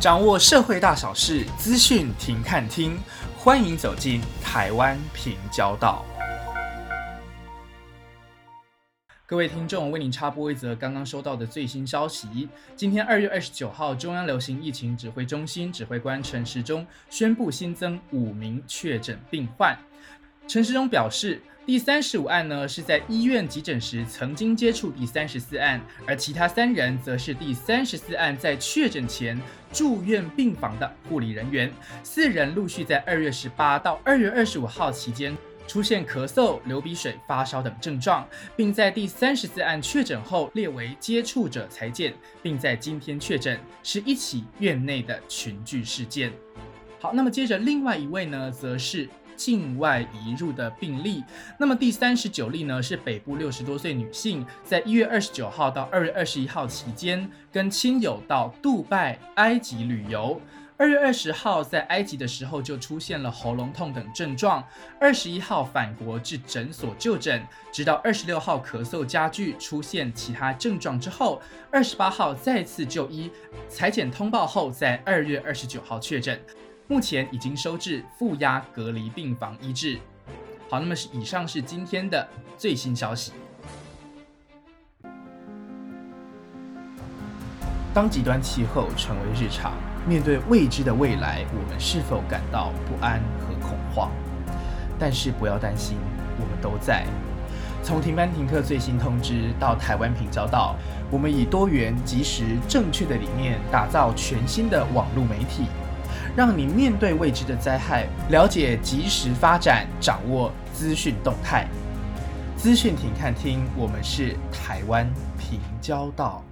掌握社会大小事，资讯停看听，欢迎走进台湾平交道。各位听众，为您插播一则刚刚收到的最新消息。今天二月二十九号，中央流行疫情指挥中心指挥官陈时中宣布新增五名确诊病患。陈时中表示，第三十五案呢是在医院急诊时曾经接触第三十四案，而其他三人则是第三十四案在确诊前住院病房的护理人员。四人陆续在二月十八到二月二十五号期间。出现咳嗽、流鼻水、发烧等症状，并在第三十四案确诊后列为接触者裁见，并在今天确诊是一起院内的群聚事件。好，那么接着另外一位呢，则是境外移入的病例。那么第三十九例呢，是北部六十多岁女性，在一月二十九号到二月二十一号期间，跟亲友到杜拜、埃及旅游。二月二十号在埃及的时候就出现了喉咙痛等症状，二十一号返国至诊所就诊，直到二十六号咳嗽加剧，出现其他症状之后，二十八号再次就医，裁剪通报后，在二月二十九号确诊，目前已经收治负压隔离病房医治。好，那么是以上是今天的最新消息。当极端气候成为日常。面对未知的未来，我们是否感到不安和恐慌？但是不要担心，我们都在。从停班停课最新通知到台湾平交道，我们以多元、及时、正确的理念，打造全新的网络媒体，让你面对未知的灾害，了解及时发展，掌握资讯动态。资讯停看听，我们是台湾平交道。